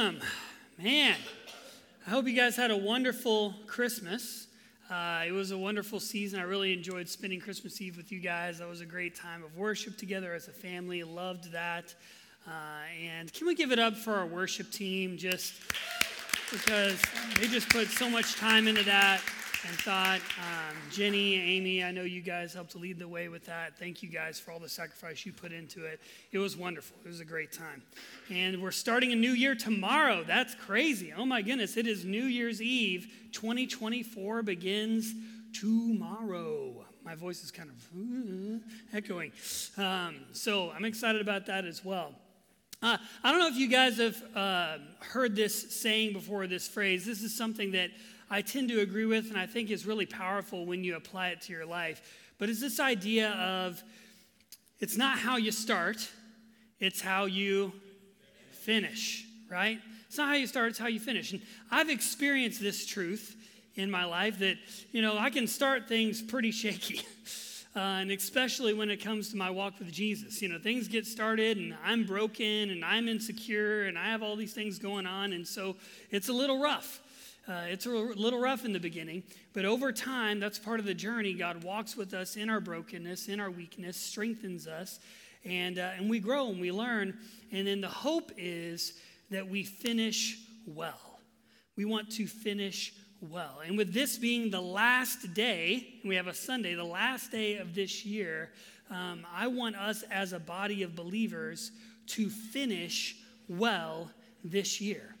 Awesome. Man, I hope you guys had a wonderful Christmas. Uh, it was a wonderful season. I really enjoyed spending Christmas Eve with you guys. That was a great time of worship together as a family. Loved that. Uh, and can we give it up for our worship team just because they just put so much time into that and thought. Um, Jenny, Amy, I know you guys helped to lead the way with that. Thank you guys for all the sacrifice you put into it. It was wonderful. It was a great time. And we're starting a new year tomorrow. That's crazy. Oh my goodness. It is New Year's Eve. 2024 begins tomorrow. My voice is kind of uh, echoing. Um, so I'm excited about that as well. Uh, I don't know if you guys have uh, heard this saying before, this phrase. This is something that I tend to agree with and I think is really powerful when you apply it to your life. But it's this idea of it's not how you start, it's how you finish, right? It's not how you start, it's how you finish. And I've experienced this truth in my life that, you know, I can start things pretty shaky. Uh, and especially when it comes to my walk with Jesus. You know, things get started and I'm broken and I'm insecure and I have all these things going on. And so it's a little rough. Uh, it's a little rough in the beginning, but over time, that's part of the journey. God walks with us in our brokenness, in our weakness, strengthens us, and, uh, and we grow and we learn. And then the hope is that we finish well. We want to finish well. And with this being the last day, we have a Sunday, the last day of this year, um, I want us as a body of believers to finish well this year.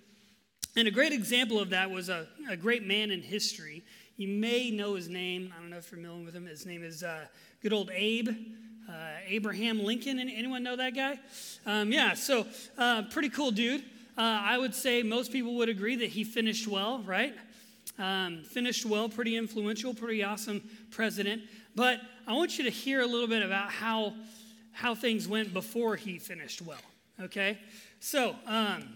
And a great example of that was a, a great man in history. You may know his name. I don't know if you're familiar with him. His name is uh, good old Abe. Uh, Abraham Lincoln. Anyone know that guy? Um, yeah, so uh, pretty cool dude. Uh, I would say most people would agree that he finished well, right? Um, finished well, pretty influential, pretty awesome president. But I want you to hear a little bit about how, how things went before he finished well, okay? So, um,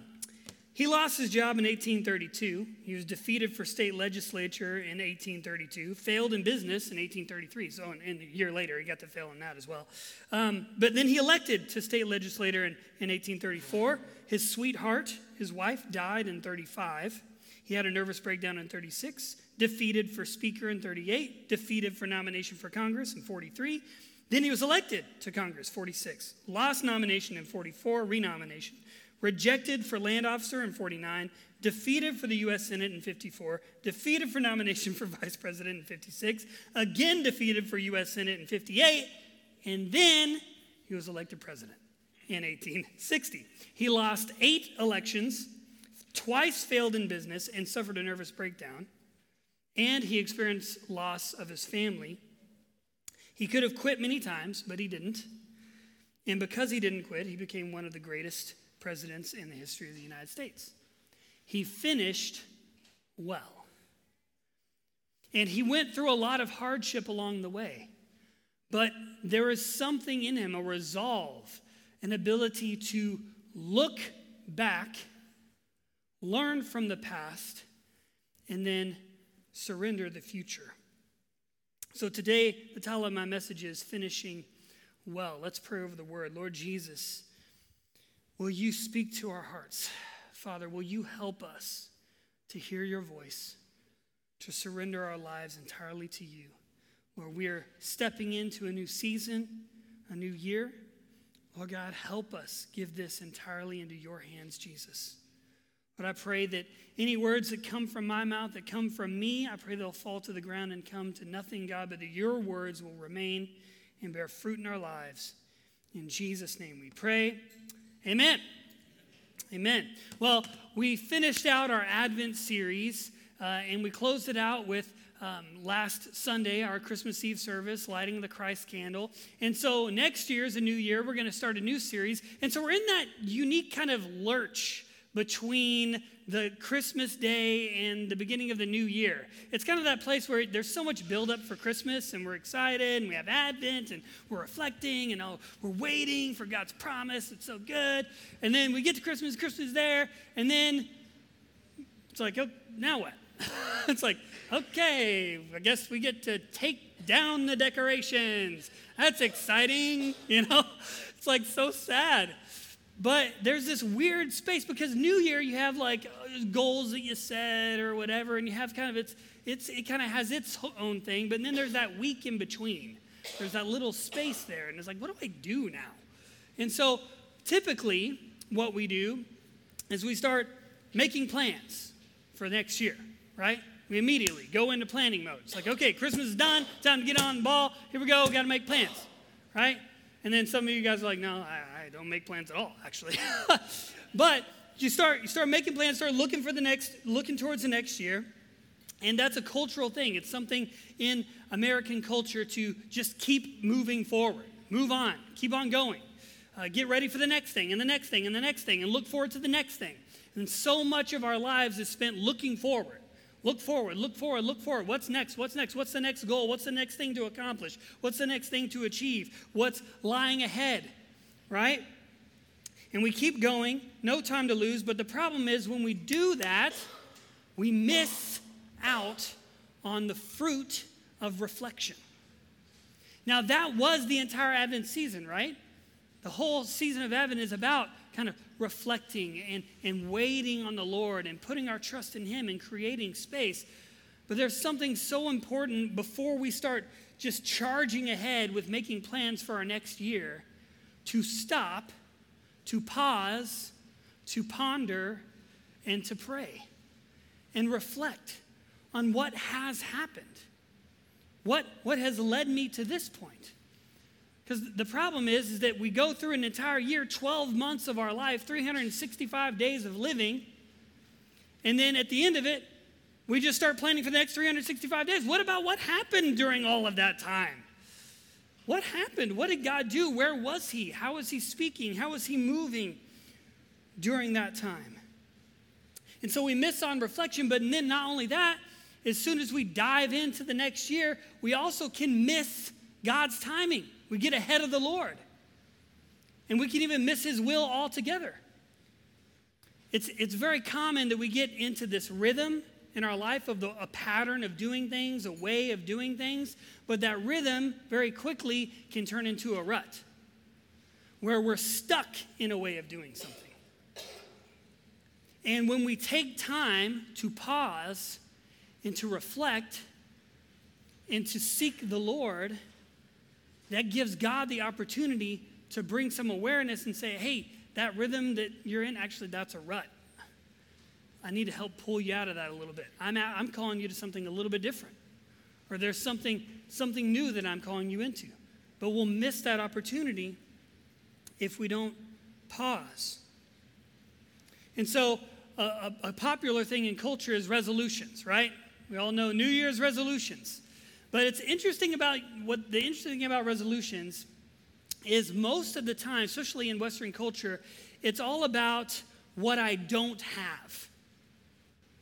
he lost his job in 1832. He was defeated for state legislature in 1832, failed in business in 1833. So, in, a year later, he got to fail in that as well. Um, but then he elected to state legislator in, in 1834. His sweetheart, his wife, died in 35. He had a nervous breakdown in 36, defeated for speaker in 38, defeated for nomination for Congress in 43. Then he was elected to Congress, 46. Lost nomination in 44, renomination rejected for land officer in 49, defeated for the U.S. Senate in 54, defeated for nomination for vice president in 56, again defeated for U.S. Senate in 58, and then he was elected president in 1860. He lost eight elections, twice failed in business, and suffered a nervous breakdown, and he experienced loss of his family. He could have quit many times, but he didn't. And because he didn't quit, he became one of the greatest presidents in the history of the United States. He finished well. And he went through a lot of hardship along the way. But there is something in him, a resolve, an ability to look back, learn from the past, and then surrender the future. So today, the title of my message is Finishing Well. Let's pray over the word. Lord Jesus, Will you speak to our hearts? Father, will you help us to hear your voice, to surrender our lives entirely to you? Where we're stepping into a new season, a new year. Lord God, help us give this entirely into your hands, Jesus. But I pray that any words that come from my mouth, that come from me, I pray they'll fall to the ground and come to nothing, God, but that your words will remain and bear fruit in our lives. In Jesus' name we pray. Amen. Amen. Well, we finished out our Advent series uh, and we closed it out with um, last Sunday, our Christmas Eve service, lighting the Christ candle. And so next year is a new year. We're going to start a new series. And so we're in that unique kind of lurch between the Christmas day and the beginning of the new year. It's kind of that place where there's so much buildup for Christmas and we're excited and we have Advent and we're reflecting and oh, we're waiting for God's promise. It's so good. And then we get to Christmas, Christmas is there, and then it's like, oh, now what? it's like, okay, I guess we get to take down the decorations. That's exciting, you know? It's like so sad. But there's this weird space because New Year you have like uh, goals that you set or whatever, and you have kind of its it's it kind of has its own thing. But then there's that week in between. There's that little space there, and it's like, what do I do now? And so typically, what we do is we start making plans for next year, right? We immediately go into planning mode. It's like, okay, Christmas is done, time to get on the ball. Here we go, got to make plans, right? And then some of you guys are like, no, I, I don't make plans at all, actually. but you start, you start making plans, start looking for the next, looking towards the next year. And that's a cultural thing. It's something in American culture to just keep moving forward, move on, keep on going. Uh, get ready for the next thing and the next thing and the next thing and look forward to the next thing. And so much of our lives is spent looking forward. Look forward, look forward, look forward. What's next? What's next? What's the next goal? What's the next thing to accomplish? What's the next thing to achieve? What's lying ahead? Right? And we keep going, no time to lose. But the problem is when we do that, we miss out on the fruit of reflection. Now, that was the entire Advent season, right? The whole season of Advent is about kind of reflecting and, and waiting on the Lord and putting our trust in Him and creating space. But there's something so important before we start just charging ahead with making plans for our next year to stop, to pause, to ponder, and to pray and reflect on what has happened. What, what has led me to this point? Because the problem is, is that we go through an entire year, 12 months of our life, 365 days of living, and then at the end of it, we just start planning for the next 365 days. What about what happened during all of that time? What happened? What did God do? Where was He? How was He speaking? How was He moving during that time? And so we miss on reflection, but then not only that, as soon as we dive into the next year, we also can miss God's timing. We get ahead of the Lord. And we can even miss His will altogether. It's, it's very common that we get into this rhythm in our life of the, a pattern of doing things, a way of doing things, but that rhythm very quickly can turn into a rut where we're stuck in a way of doing something. And when we take time to pause and to reflect and to seek the Lord, that gives God the opportunity to bring some awareness and say, hey, that rhythm that you're in, actually, that's a rut. I need to help pull you out of that a little bit. I'm, I'm calling you to something a little bit different. Or there's something, something new that I'm calling you into. But we'll miss that opportunity if we don't pause. And so, a, a, a popular thing in culture is resolutions, right? We all know New Year's resolutions. But it's interesting about what the interesting thing about resolutions is most of the time, especially in Western culture, it's all about what I don't have.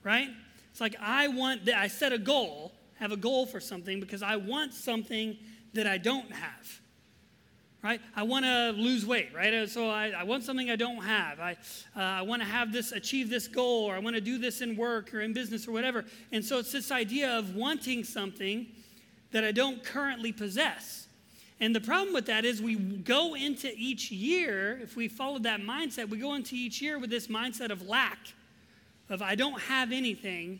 Right? It's like I want that I set a goal, have a goal for something because I want something that I don't have right? I want to lose weight, right? Uh, so I, I, want something I don't have. I, uh, I want to have this, achieve this goal, or I want to do this in work or in business or whatever. And so it's this idea of wanting something that I don't currently possess. And the problem with that is we go into each year, if we follow that mindset, we go into each year with this mindset of lack, of I don't have anything.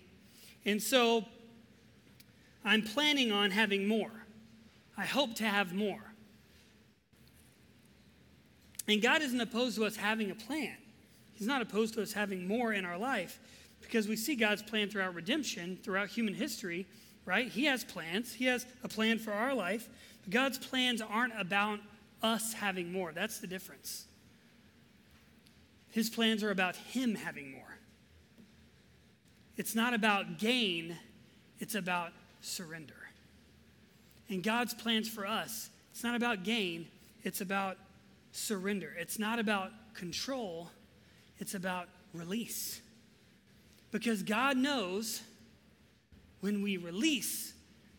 And so I'm planning on having more. I hope to have more. And God isn't opposed to us having a plan. He's not opposed to us having more in our life because we see God's plan throughout redemption, throughout human history, right? He has plans. He has a plan for our life. But God's plans aren't about us having more. That's the difference. His plans are about Him having more. It's not about gain, it's about surrender. And God's plans for us, it's not about gain, it's about surrender. It's not about control, it's about release. Because God knows when we release,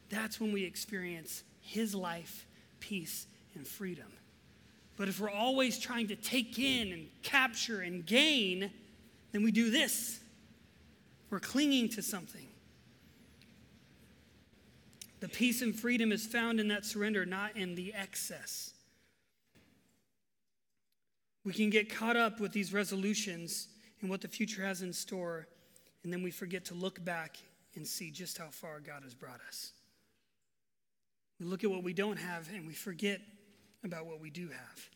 that's when we experience His life, peace, and freedom. But if we're always trying to take in and capture and gain, then we do this. We're clinging to something. The peace and freedom is found in that surrender, not in the excess. We can get caught up with these resolutions and what the future has in store, and then we forget to look back and see just how far God has brought us. We look at what we don't have and we forget about what we do have.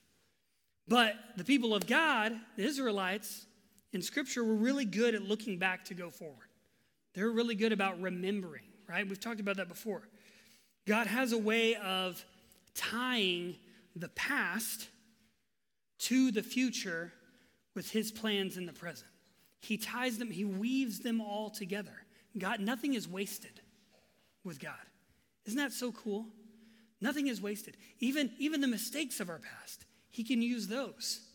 But the people of God, the Israelites, in Scripture were really good at looking back to go forward. They're really good about remembering, right? We've talked about that before. God has a way of tying the past to the future with his plans in the present. He ties them, he weaves them all together. God, nothing is wasted with God. Isn't that so cool? Nothing is wasted. Even, even the mistakes of our past, he can use those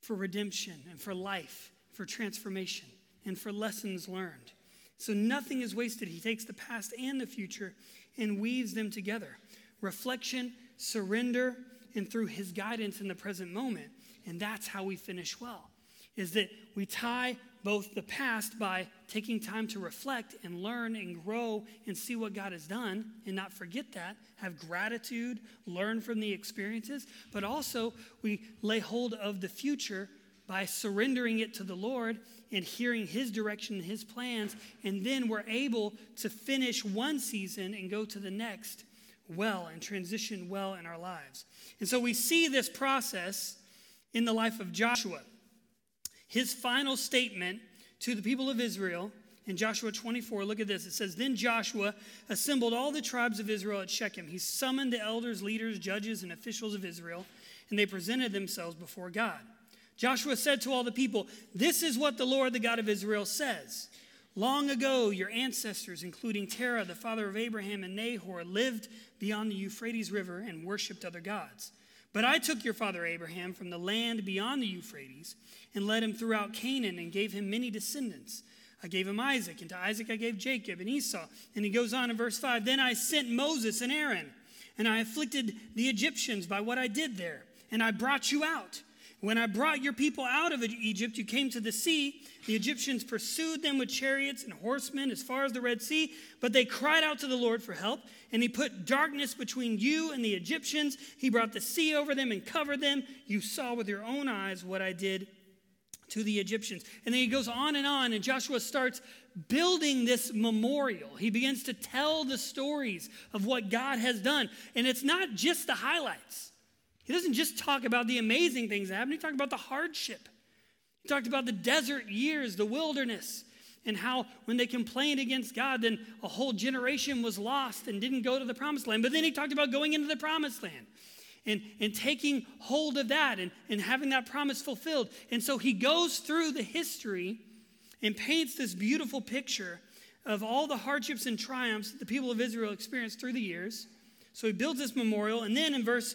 for redemption and for life, for transformation, and for lessons learned. So nothing is wasted. He takes the past and the future and weaves them together. Reflection, surrender, and through his guidance in the present moment. And that's how we finish well. Is that we tie both the past by taking time to reflect and learn and grow and see what God has done and not forget that, have gratitude, learn from the experiences, but also we lay hold of the future by surrendering it to the Lord and hearing His direction and His plans, and then we're able to finish one season and go to the next well and transition well in our lives. And so we see this process in the life of Joshua. His final statement to the people of Israel in Joshua 24, look at this. It says, Then Joshua assembled all the tribes of Israel at Shechem. He summoned the elders, leaders, judges, and officials of Israel, and they presented themselves before God. Joshua said to all the people, This is what the Lord, the God of Israel, says. Long ago, your ancestors, including Terah, the father of Abraham and Nahor, lived beyond the Euphrates River and worshiped other gods. But I took your father Abraham from the land beyond the Euphrates and led him throughout Canaan and gave him many descendants. I gave him Isaac, and to Isaac I gave Jacob and Esau. And he goes on in verse 5 Then I sent Moses and Aaron, and I afflicted the Egyptians by what I did there, and I brought you out. When I brought your people out of Egypt, you came to the sea. The Egyptians pursued them with chariots and horsemen as far as the Red Sea, but they cried out to the Lord for help, and he put darkness between you and the Egyptians. He brought the sea over them and covered them. You saw with your own eyes what I did to the Egyptians. And then he goes on and on, and Joshua starts building this memorial. He begins to tell the stories of what God has done. And it's not just the highlights. He doesn't just talk about the amazing things that happened, he talked about the hardship. He talked about the desert years, the wilderness, and how when they complained against God, then a whole generation was lost and didn't go to the promised land. But then he talked about going into the promised land and, and taking hold of that and, and having that promise fulfilled. And so he goes through the history and paints this beautiful picture of all the hardships and triumphs that the people of Israel experienced through the years. So he builds this memorial. And then in verse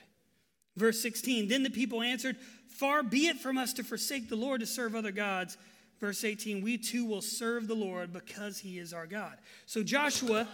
Verse 16 Then the people answered, Far be it from us to forsake the Lord to serve other gods. Verse 18 We too will serve the Lord because he is our God. So Joshua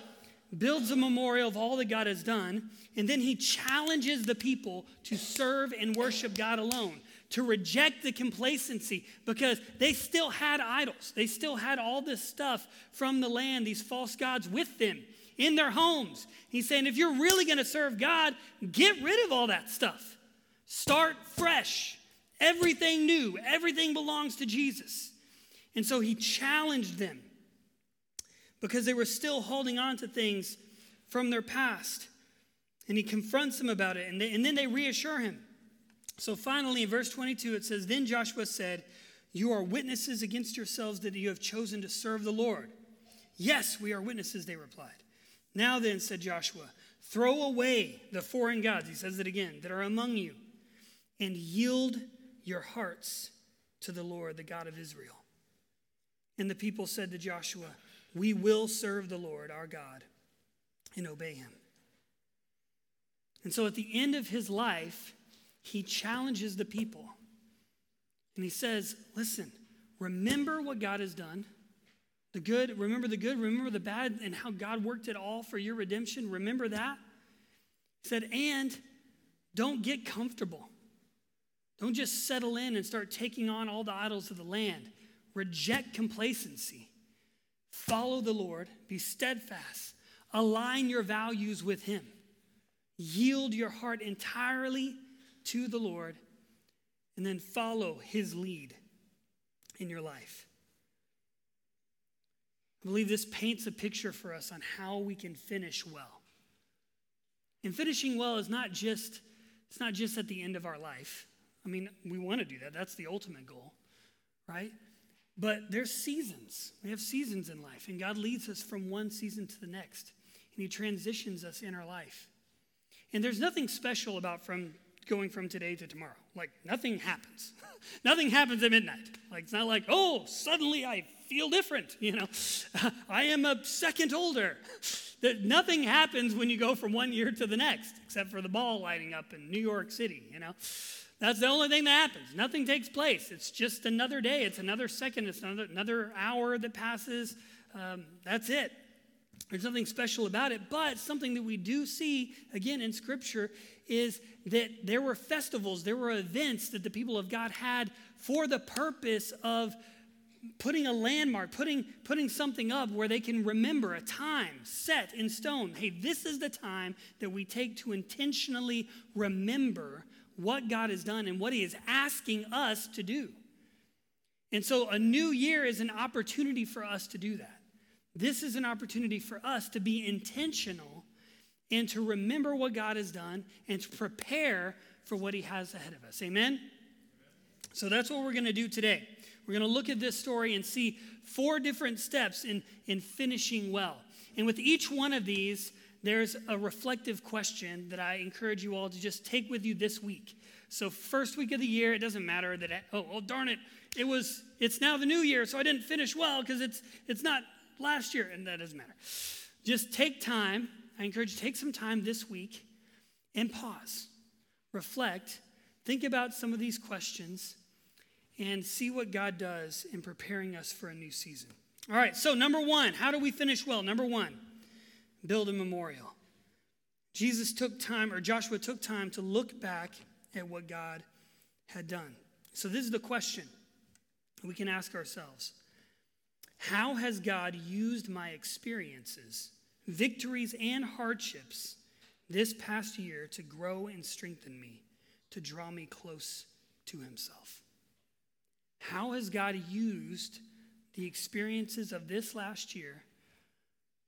builds a memorial of all that God has done, and then he challenges the people to serve and worship God alone, to reject the complacency, because they still had idols. They still had all this stuff from the land, these false gods with them in their homes. He's saying, if you're really going to serve God, get rid of all that stuff. Start fresh. Everything new, everything belongs to Jesus. And so he challenged them because they were still holding on to things from their past. And he confronts them about it, and, they, and then they reassure him. So finally, in verse 22, it says Then Joshua said, You are witnesses against yourselves that you have chosen to serve the Lord. Yes, we are witnesses, they replied. Now then, said Joshua, throw away the foreign gods, he says it again, that are among you, and yield your hearts to the Lord, the God of Israel. And the people said to Joshua, We will serve the Lord our God and obey him. And so at the end of his life, he challenges the people. And he says, Listen, remember what God has done. The good, remember the good, remember the bad, and how God worked it all for your redemption. Remember that. He said, and don't get comfortable. Don't just settle in and start taking on all the idols of the land. Reject complacency. Follow the Lord. Be steadfast. Align your values with Him. Yield your heart entirely to the Lord. And then follow His lead in your life. I believe this paints a picture for us on how we can finish well. And finishing well is not just it's not just at the end of our life. I mean, we want to do that. That's the ultimate goal, right? But there's seasons. We have seasons in life, and God leads us from one season to the next, and He transitions us in our life. And there's nothing special about from going from today to tomorrow. Like nothing happens. nothing happens at midnight. Like it's not like, oh, suddenly I feel different, you know. I am a second older. That nothing happens when you go from one year to the next, except for the ball lighting up in New York City, you know. That's the only thing that happens. Nothing takes place. It's just another day. It's another second. It's another, another hour that passes. Um, that's it. There's nothing special about it. But something that we do see, again, in Scripture is that there were festivals, there were events that the people of God had for the purpose of putting a landmark, putting, putting something up where they can remember a time set in stone. Hey, this is the time that we take to intentionally remember what God has done and what He is asking us to do. And so a new year is an opportunity for us to do that. This is an opportunity for us to be intentional and to remember what God has done and to prepare for what He has ahead of us. Amen? So that's what we're going to do today. We're going to look at this story and see four different steps in, in finishing well. And with each one of these, there's a reflective question that I encourage you all to just take with you this week. So first week of the year, it doesn't matter that I, oh, oh darn it, it was it's now the new year, so I didn't finish well because it's it's not last year, and that doesn't matter. Just take time. I encourage you to take some time this week and pause, reflect, think about some of these questions, and see what God does in preparing us for a new season. All right, so number one, how do we finish well? Number one, build a memorial. Jesus took time, or Joshua took time to look back at what God had done. So, this is the question we can ask ourselves How has God used my experiences, victories, and hardships this past year to grow and strengthen me, to draw me close to Himself? How has God used the experiences of this last year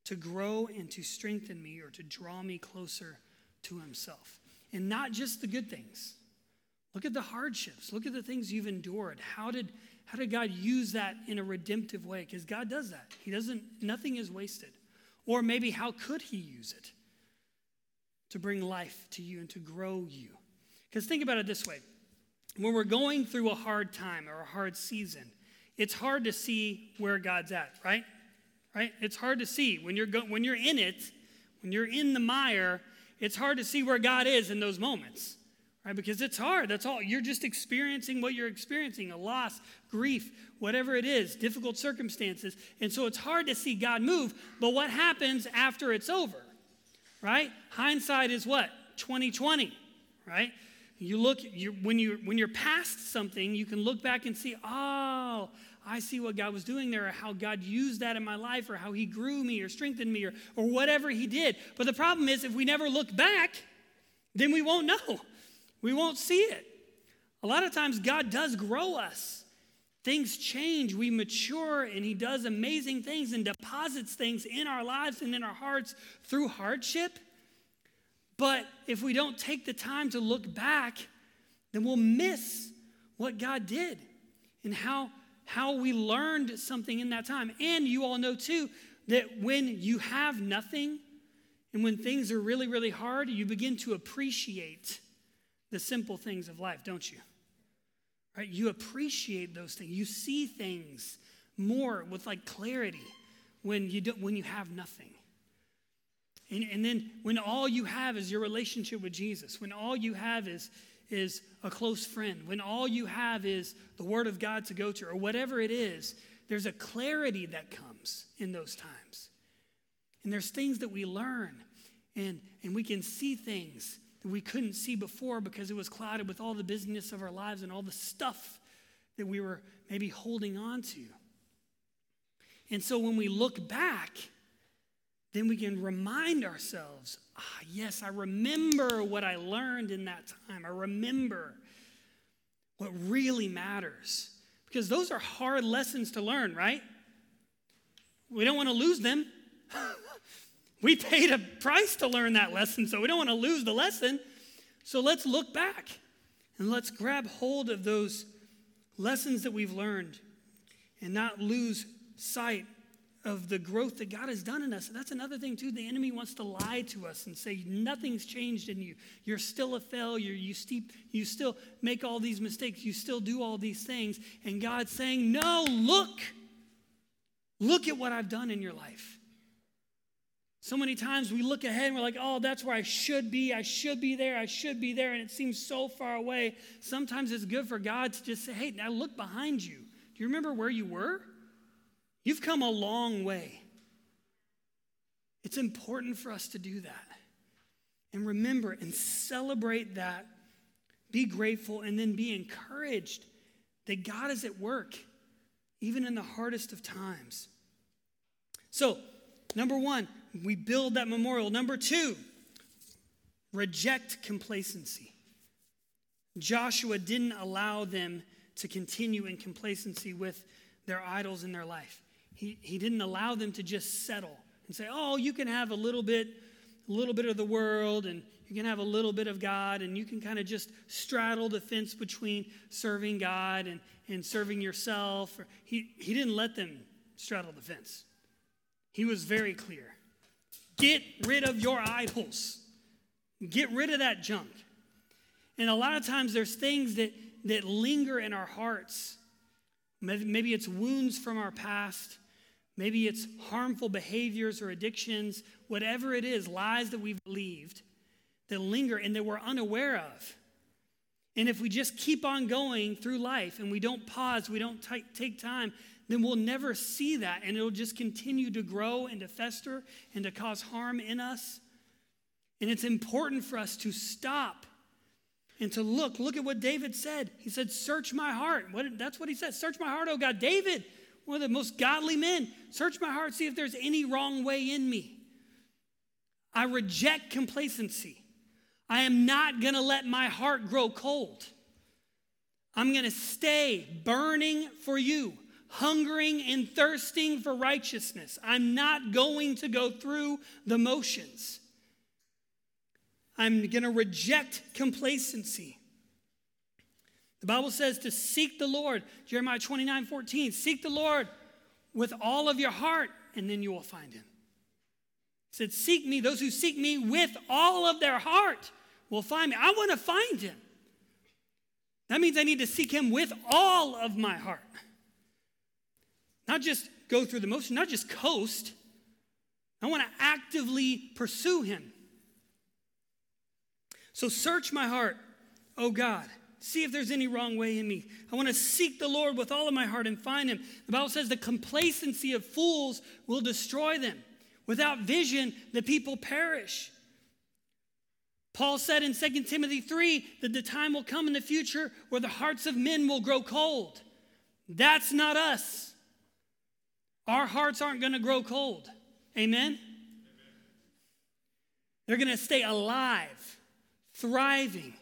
to grow and to strengthen me or to draw me closer to Himself? And not just the good things. Look at the hardships. Look at the things you've endured. How did, how did God use that in a redemptive way? Because God does that. He doesn't, nothing is wasted. Or maybe how could He use it to bring life to you and to grow you? Because think about it this way when we're going through a hard time or a hard season, it's hard to see where God's at, right? Right? It's hard to see when you're go- when you're in it, when you're in the mire, it's hard to see where God is in those moments. Right? Because it's hard. That's all. You're just experiencing what you're experiencing, a loss, grief, whatever it is, difficult circumstances. And so it's hard to see God move, but what happens after it's over? Right? Hindsight is what? 2020, right? You look, you, when, you, when you're past something, you can look back and see, oh, I see what God was doing there, or how God used that in my life, or how He grew me, or strengthened me, or, or whatever He did. But the problem is, if we never look back, then we won't know. We won't see it. A lot of times, God does grow us. Things change, we mature, and He does amazing things and deposits things in our lives and in our hearts through hardship. But if we don't take the time to look back, then we'll miss what God did and how, how we learned something in that time. And you all know too that when you have nothing and when things are really, really hard, you begin to appreciate the simple things of life, don't you? Right? You appreciate those things. You see things more with like clarity when you, don't, when you have nothing. And, and then when all you have is your relationship with Jesus, when all you have is, is a close friend, when all you have is the Word of God to go to, or whatever it is, there's a clarity that comes in those times. And there's things that we learn, and, and we can see things that we couldn't see before because it was clouded with all the busyness of our lives and all the stuff that we were maybe holding on to. And so when we look back, then we can remind ourselves ah, yes, I remember what I learned in that time. I remember what really matters. Because those are hard lessons to learn, right? We don't want to lose them. we paid a price to learn that lesson, so we don't want to lose the lesson. So let's look back and let's grab hold of those lessons that we've learned and not lose sight of the growth that God has done in us. that's another thing, too. The enemy wants to lie to us and say, nothing's changed in you. You're still a failure. You, steep, you still make all these mistakes. You still do all these things. And God's saying, no, look. Look at what I've done in your life. So many times we look ahead and we're like, oh, that's where I should be. I should be there. I should be there. And it seems so far away. Sometimes it's good for God to just say, hey, now look behind you. Do you remember where you were? You've come a long way. It's important for us to do that. And remember and celebrate that. Be grateful and then be encouraged that God is at work, even in the hardest of times. So, number one, we build that memorial. Number two, reject complacency. Joshua didn't allow them to continue in complacency with their idols in their life he, he didn't allow them to just settle and say, oh, you can have a little bit, a little bit of the world and you can have a little bit of God and you can kind of just straddle the fence between serving God and, and serving yourself. He, he didn't let them straddle the fence. He was very clear. Get rid of your idols. Get rid of that junk. And a lot of times there's things that, that linger in our hearts. Maybe it's wounds from our past. Maybe it's harmful behaviors or addictions, whatever it is, lies that we've believed that linger and that we're unaware of. And if we just keep on going through life and we don't pause, we don't t- take time, then we'll never see that and it'll just continue to grow and to fester and to cause harm in us. And it's important for us to stop and to look. Look at what David said. He said, Search my heart. What, that's what he said. Search my heart, oh God. David, one of the most godly men. Search my heart, see if there's any wrong way in me. I reject complacency. I am not going to let my heart grow cold. I'm going to stay burning for you, hungering and thirsting for righteousness. I'm not going to go through the motions. I'm going to reject complacency. The Bible says to seek the Lord. Jeremiah 29 14. Seek the Lord with all of your heart, and then you will find him. He said, Seek me. Those who seek me with all of their heart will find me. I want to find him. That means I need to seek him with all of my heart. Not just go through the motion, not just coast. I want to actively pursue him. So search my heart, oh God see if there's any wrong way in me. I want to seek the Lord with all of my heart and find him. The Bible says the complacency of fools will destroy them. Without vision, the people perish. Paul said in 2 Timothy 3 that the time will come in the future where the hearts of men will grow cold. That's not us. Our hearts aren't going to grow cold. Amen? They're going to stay alive, thriving,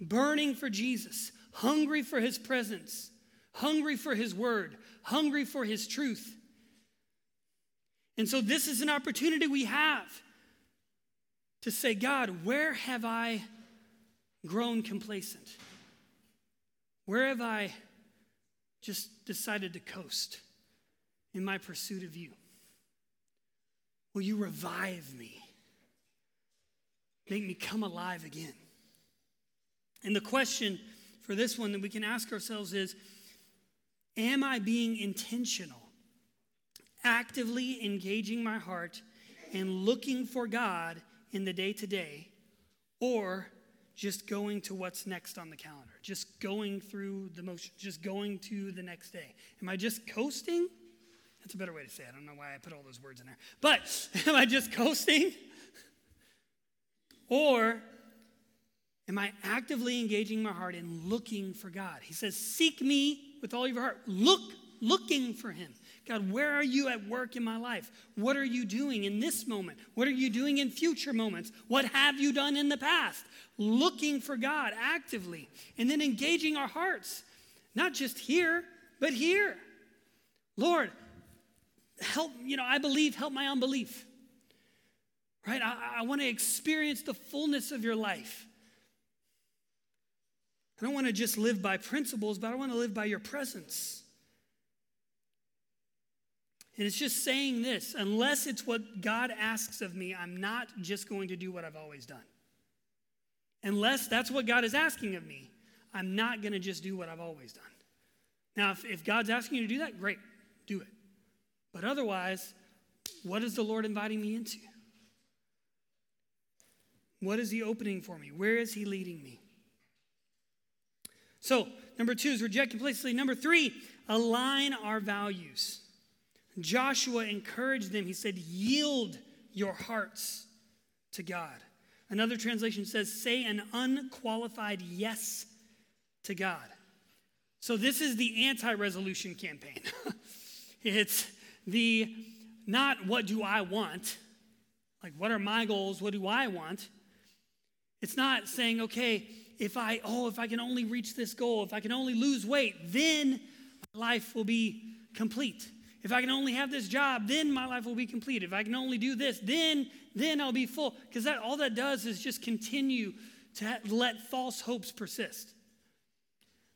burning for Jesus, hungry for his presence, hungry for his word, hungry for his truth. And so, this is an opportunity we have to say, God, where have I grown complacent? Where have I just decided to coast in my pursuit of you? Will you revive me? Make me come alive again. And the question for this one that we can ask ourselves is Am I being intentional, actively engaging my heart and looking for God in the day to day? Or just going to what's next on the calendar, just going through the motion, just going to the next day? Am I just coasting? That's a better way to say it. I don't know why I put all those words in there. But am I just coasting? Or am I actively engaging my heart in looking for God? He says, Seek me with all your heart. Look, looking for Him. God, where are you at work in my life? What are you doing in this moment? What are you doing in future moments? What have you done in the past? Looking for God actively and then engaging our hearts, not just here, but here. Lord, help, you know, I believe, help my unbelief. Right? I, I want to experience the fullness of your life. I don't want to just live by principles, but I want to live by your presence. And it's just saying this unless it's what God asks of me, I'm not just going to do what I've always done. Unless that's what God is asking of me, I'm not going to just do what I've always done. Now, if, if God's asking you to do that, great, do it. But otherwise, what is the Lord inviting me into? What is He opening for me? Where is He leading me? So, number two is reject complacency. Number three, align our values. Joshua encouraged them. He said, Yield your hearts to God. Another translation says, Say an unqualified yes to God. So, this is the anti resolution campaign. it's the not what do I want, like what are my goals, what do I want. It's not saying, okay, if I, oh, if I can only reach this goal, if I can only lose weight, then my life will be complete. If I can only have this job, then my life will be complete. If I can only do this, then then I'll be full. Because that all that does is just continue to let false hopes persist.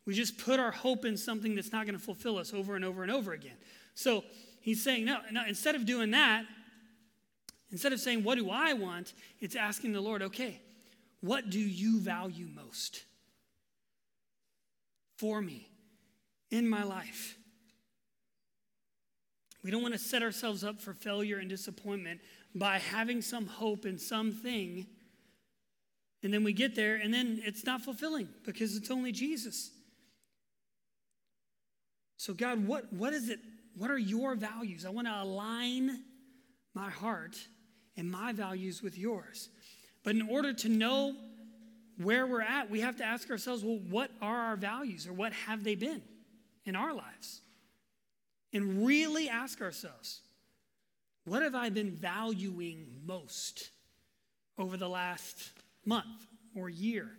We just put our hope in something that's not going to fulfill us over and over and over again. So he's saying, no, no, instead of doing that, instead of saying, what do I want? It's asking the Lord, okay, what do you value most for me in my life? We don't want to set ourselves up for failure and disappointment by having some hope in something. And then we get there, and then it's not fulfilling because it's only Jesus. So, God, what, what is it? What are your values? I want to align my heart and my values with yours. But in order to know where we're at, we have to ask ourselves, well, what are our values or what have they been in our lives? and really ask ourselves what have I been valuing most over the last month or year?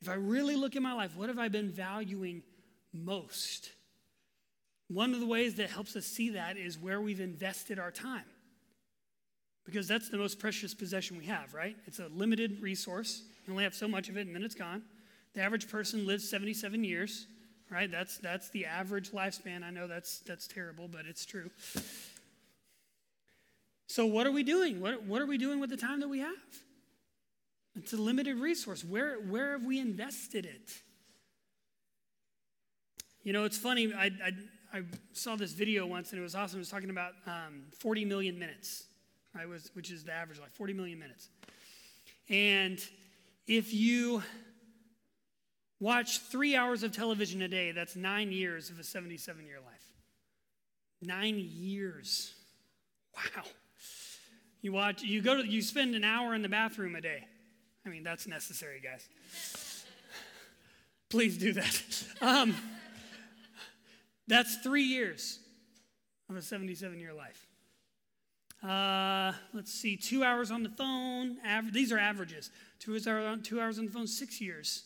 If I really look at my life, what have I been valuing most? One of the ways that helps us see that is where we've invested our time. Because that's the most precious possession we have, right? It's a limited resource. You only have so much of it and then it's gone. The average person lives 77 years right? That's, that's the average lifespan. I know that's, that's terrible, but it's true. So, what are we doing? What, what are we doing with the time that we have? It's a limited resource. Where, where have we invested it? You know, it's funny. I, I, I saw this video once and it was awesome. It was talking about um, 40 million minutes, right? Was, which is the average, like 40 million minutes. And if you Watch three hours of television a day. That's nine years of a 77 year life. Nine years. Wow. You watch, you go to, you spend an hour in the bathroom a day. I mean, that's necessary, guys. Please do that. Um, that's three years of a 77 year life. Uh, let's see, two hours on the phone. Aver- these are averages. Two hours, two hours on the phone, six years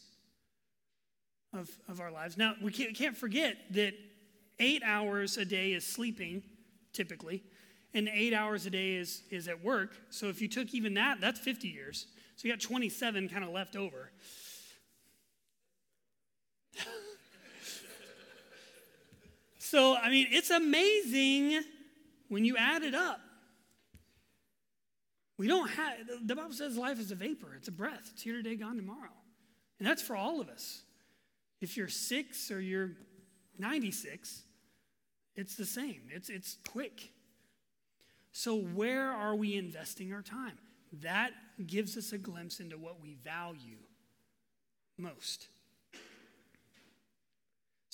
of, of our lives. Now, we can't, can't forget that eight hours a day is sleeping, typically, and eight hours a day is, is at work. So if you took even that, that's 50 years. So you got 27 kind of left over. so, I mean, it's amazing when you add it up. We don't have, the Bible says life is a vapor, it's a breath. It's here today, gone tomorrow. And that's for all of us. If you're six or you're 96, it's the same. It's, it's quick. So, where are we investing our time? that gives us a glimpse into what we value most.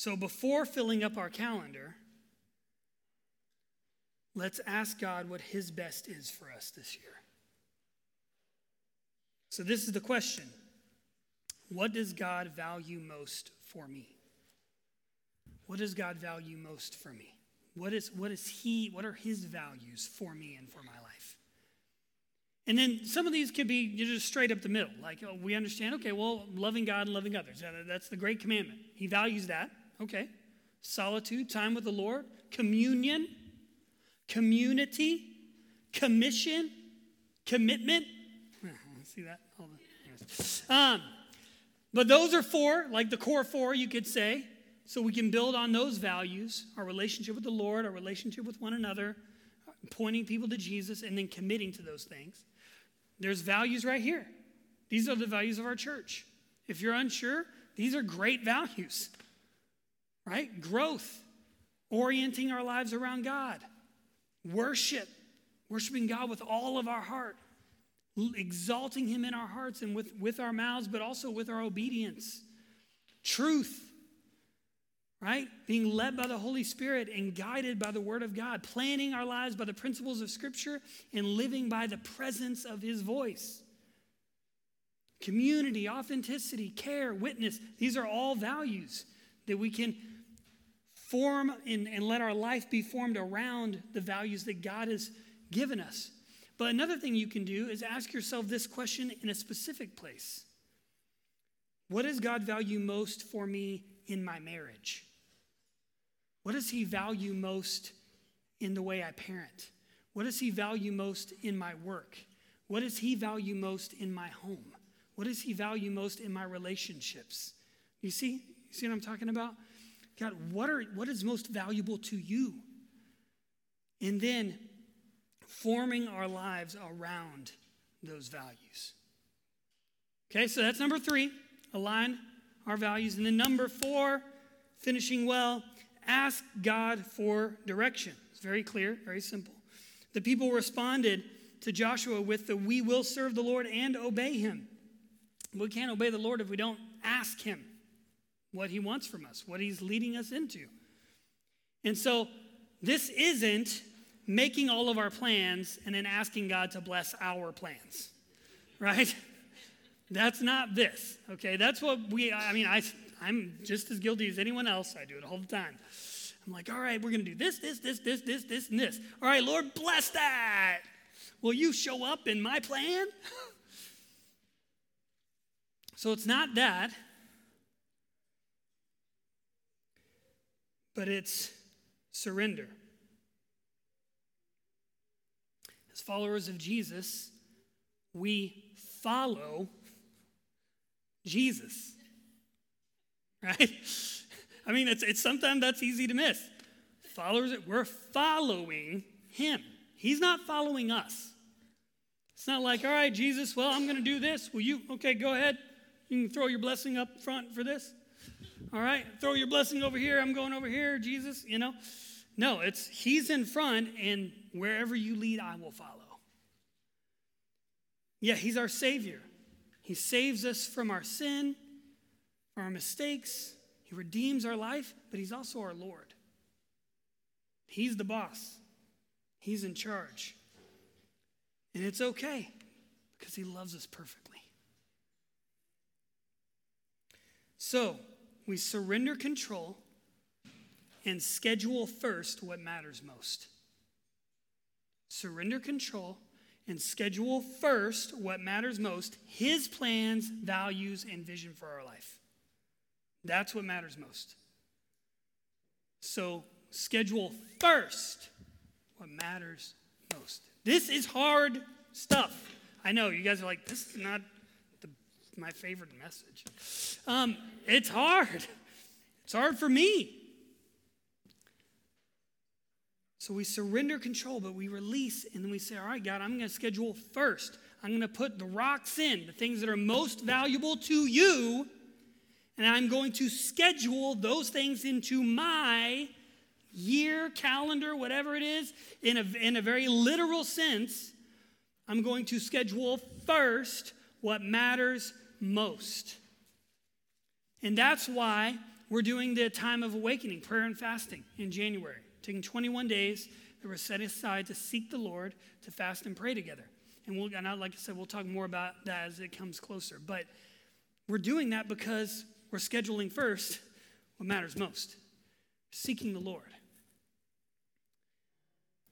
So before filling up our calendar, let's ask God what His best is for us this year. So, this is the question What does God value most for me? What does God value most for me? What is, what is He, what are His values for me and for my life? And then some of these could be just straight up the middle. Like oh, we understand, okay, well, loving God and loving others. That's the great commandment. He values that. Okay. Solitude, time with the Lord, communion, community, commission, commitment. See that? Um, but those are four, like the core four, you could say. So we can build on those values our relationship with the Lord, our relationship with one another, pointing people to Jesus, and then committing to those things. There's values right here. These are the values of our church. If you're unsure, these are great values, right? Growth, orienting our lives around God, worship, worshiping God with all of our heart, exalting Him in our hearts and with, with our mouths, but also with our obedience, truth, right? Being led by the Holy Spirit and guided by the Word of God, planning our lives by the principles of Scripture and living by the presence of His voice. Community, authenticity, care, witness, these are all values that we can form and, and let our life be formed around the values that God has given us. But another thing you can do is ask yourself this question in a specific place What does God value most for me in my marriage? What does He value most in the way I parent? What does He value most in my work? What does He value most in my home? What does He value most in my relationships? You see? You see what I'm talking about? God, what, are, what is most valuable to you? And then forming our lives around those values. Okay, so that's number three align our values. And then number four, finishing well, ask God for direction. It's very clear, very simple. The people responded to Joshua with the we will serve the Lord and obey him. We can't obey the Lord if we don't ask him what he wants from us, what he's leading us into. And so this isn't making all of our plans and then asking God to bless our plans, right? That's not this, okay? That's what we, I mean, I, I'm just as guilty as anyone else. I do it all the time. I'm like, all right, we're going to do this, this, this, this, this, this, and this. All right, Lord, bless that. Will you show up in my plan? so it's not that, but it's surrender. As followers of Jesus, we follow Jesus. Right? I mean, it's, it's sometimes that's easy to miss. Followers, we're following him. He's not following us. It's not like, all right, Jesus, well, I'm going to do this. Will you? Okay, go ahead. You can throw your blessing up front for this. All right, throw your blessing over here. I'm going over here, Jesus, you know. No, it's he's in front, and wherever you lead, I will follow. Yeah, he's our Savior. He saves us from our sin, our mistakes. He redeems our life, but he's also our Lord. He's the boss, he's in charge. And it's okay because he loves us perfectly. So, we surrender control and schedule first what matters most. Surrender control and schedule first what matters most his plans, values, and vision for our life. That's what matters most. So, schedule first what matters most. This is hard stuff. I know you guys are like, this is not my favorite message. Um, it's hard. It's hard for me. So we surrender control, but we release, and then we say, All right, God, I'm going to schedule first. I'm going to put the rocks in, the things that are most valuable to you, and I'm going to schedule those things into my year, calendar, whatever it is, in a, in a very literal sense. I'm going to schedule first what matters most. And that's why we're doing the time of awakening, prayer and fasting in January, taking 21 days that were set aside to seek the Lord, to fast and pray together. And we'll, and like I said, we'll talk more about that as it comes closer. But we're doing that because we're scheduling first what matters most seeking the Lord.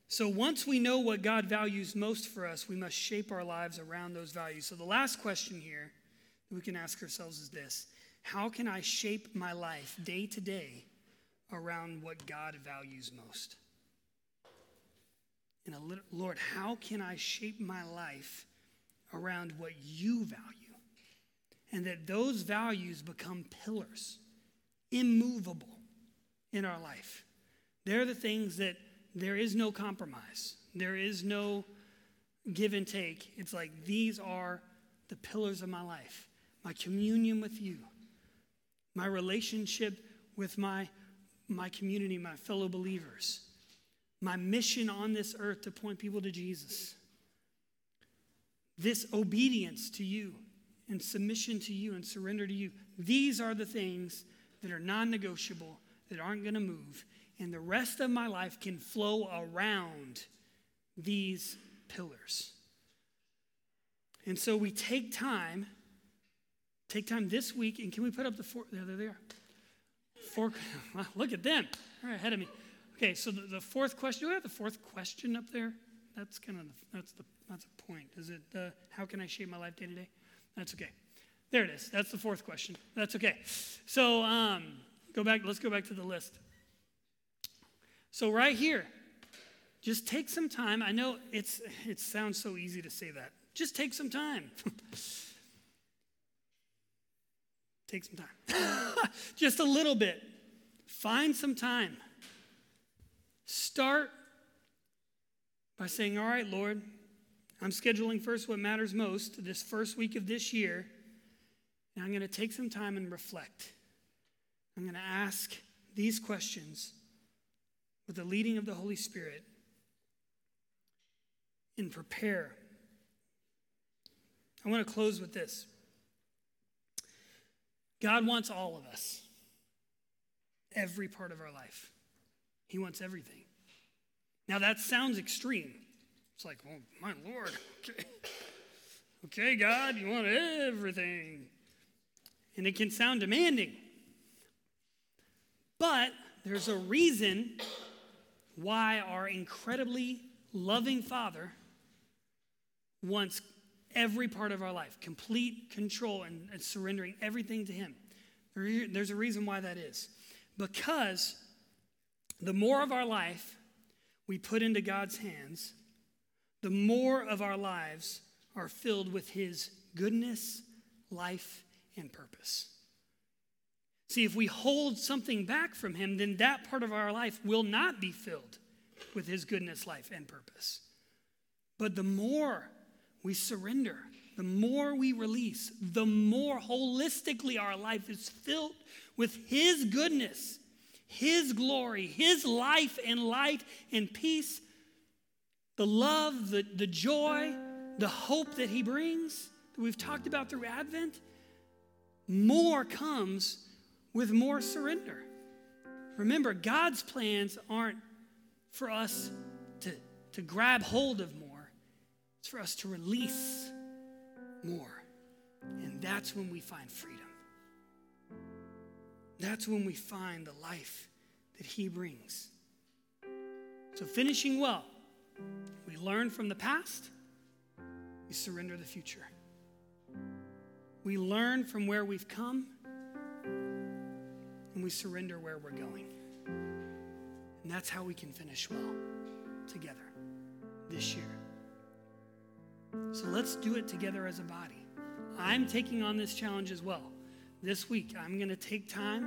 So once we know what God values most for us, we must shape our lives around those values. So the last question here we can ask ourselves is this How can I shape my life day to day around what God values most? And little, Lord, how can I shape my life around what you value? And that those values become pillars, immovable in our life. They're the things that there is no compromise, there is no give and take. It's like these are the pillars of my life my communion with you, my relationship with my, my community, my fellow believers, my mission on this earth to point people to Jesus. This obedience to you and submission to you and surrender to you. These are the things that are non negotiable, that aren't going to move, and the rest of my life can flow around these pillars. And so we take time, take time this week, and can we put up the four? There, there they are. Four, look at them. They're ahead of me. Okay, so the, the fourth question, do we have the fourth question up there? That's kind of, the, that's the, that's the point. Is it, uh, how can I shape my life day to day? That's okay. There it is. That's the fourth question. That's okay. So um, go back, let's go back to the list. So, right here, just take some time. I know it's, it sounds so easy to say that. Just take some time. take some time. just a little bit. Find some time. Start by saying, All right, Lord, I'm scheduling first what matters most this first week of this year. And I'm going to take some time and reflect. I'm going to ask these questions with the leading of the Holy Spirit and prepare. I want to close with this God wants all of us, every part of our life. He wants everything. Now, that sounds extreme. It's like, oh, my Lord, okay. Okay, God, you want everything. And it can sound demanding. But there's a reason why our incredibly loving Father wants every part of our life, complete control and, and surrendering everything to Him. There, there's a reason why that is. Because the more of our life we put into God's hands, the more of our lives are filled with His goodness, life, and purpose. See, if we hold something back from Him, then that part of our life will not be filled with His goodness, life, and purpose. But the more we surrender, the more we release, the more holistically our life is filled with His goodness, His glory, His life and light and peace, the love, the, the joy, the hope that He brings that we've talked about through Advent. More comes with more surrender. Remember, God's plans aren't for us to, to grab hold of it's for us to release more. And that's when we find freedom. That's when we find the life that He brings. So, finishing well, we learn from the past, we surrender the future. We learn from where we've come and we surrender where we're going. And that's how we can finish well together this year. So let's do it together as a body. I'm taking on this challenge as well. This week, I'm going to take time.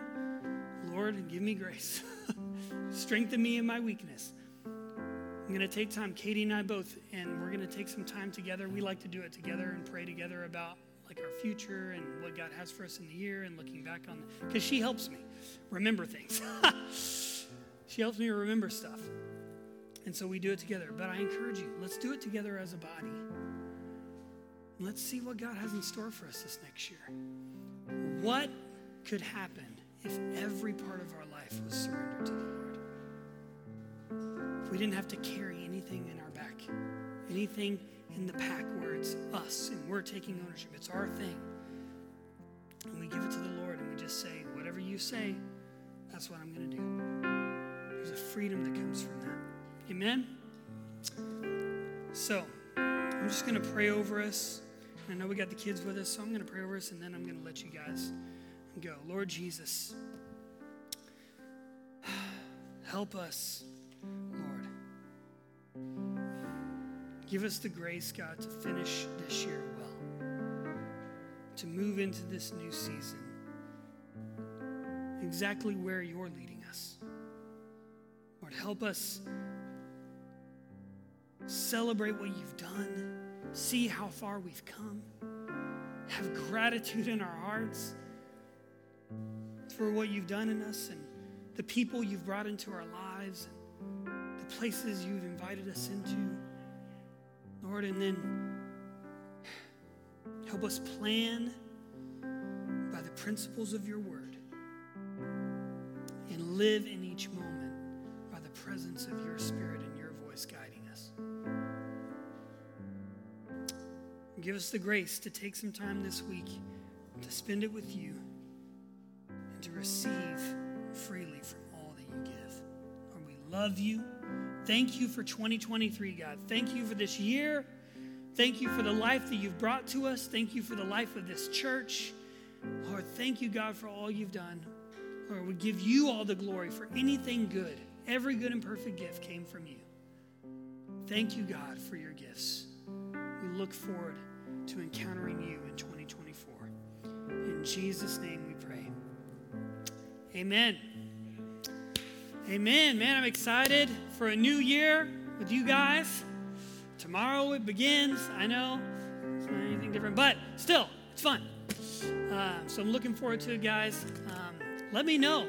Lord, give me grace. Strengthen me in my weakness. I'm going to take time, Katie and I both, and we're going to take some time together. We like to do it together and pray together about like our future and what God has for us in the year and looking back on because she helps me remember things. she helps me remember stuff. And so we do it together. But I encourage you, let's do it together as a body. Let's see what God has in store for us this next year. What could happen if every part of our life was surrendered to the Lord? If we didn't have to carry anything in our back, anything in the pack where it's us and we're taking ownership, it's our thing. And we give it to the Lord and we just say, whatever you say, that's what I'm going to do. There's a freedom that comes from that. Amen? So, I'm just going to pray over us. I know we got the kids with us, so I'm going to pray over us and then I'm going to let you guys go. Lord Jesus, help us, Lord. Give us the grace, God, to finish this year well, to move into this new season exactly where you're leading us. Lord, help us celebrate what you've done, see how far we've come, have gratitude in our hearts for what you've done in us and the people you've brought into our lives and the places you've invited us into. Lord, and then help us plan by the principles of your word and live in each moment by the presence of your spirit Give us the grace to take some time this week to spend it with you and to receive freely from all that you give. Lord, we love you. Thank you for 2023, God. Thank you for this year. Thank you for the life that you've brought to us. Thank you for the life of this church. Lord, thank you, God, for all you've done. Lord, we give you all the glory for anything good. Every good and perfect gift came from you. Thank you, God, for your gifts. We look forward to encountering you in 2024. In Jesus' name we pray. Amen. Amen. Man, I'm excited for a new year with you guys. Tomorrow it begins. I know it's not anything different, but still, it's fun. Uh, so I'm looking forward to it, guys. Um, let me know.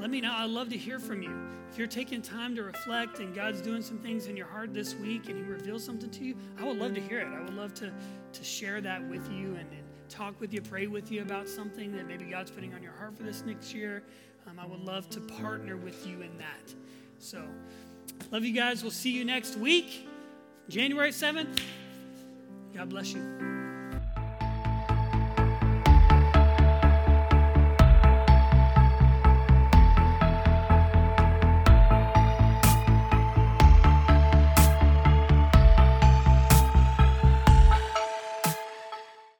Let me know. I'd love to hear from you. If you're taking time to reflect and God's doing some things in your heart this week and He reveals something to you, I would love to hear it. I would love to, to share that with you and, and talk with you, pray with you about something that maybe God's putting on your heart for this next year. Um, I would love to partner with you in that. So, love you guys. We'll see you next week, January 7th. God bless you.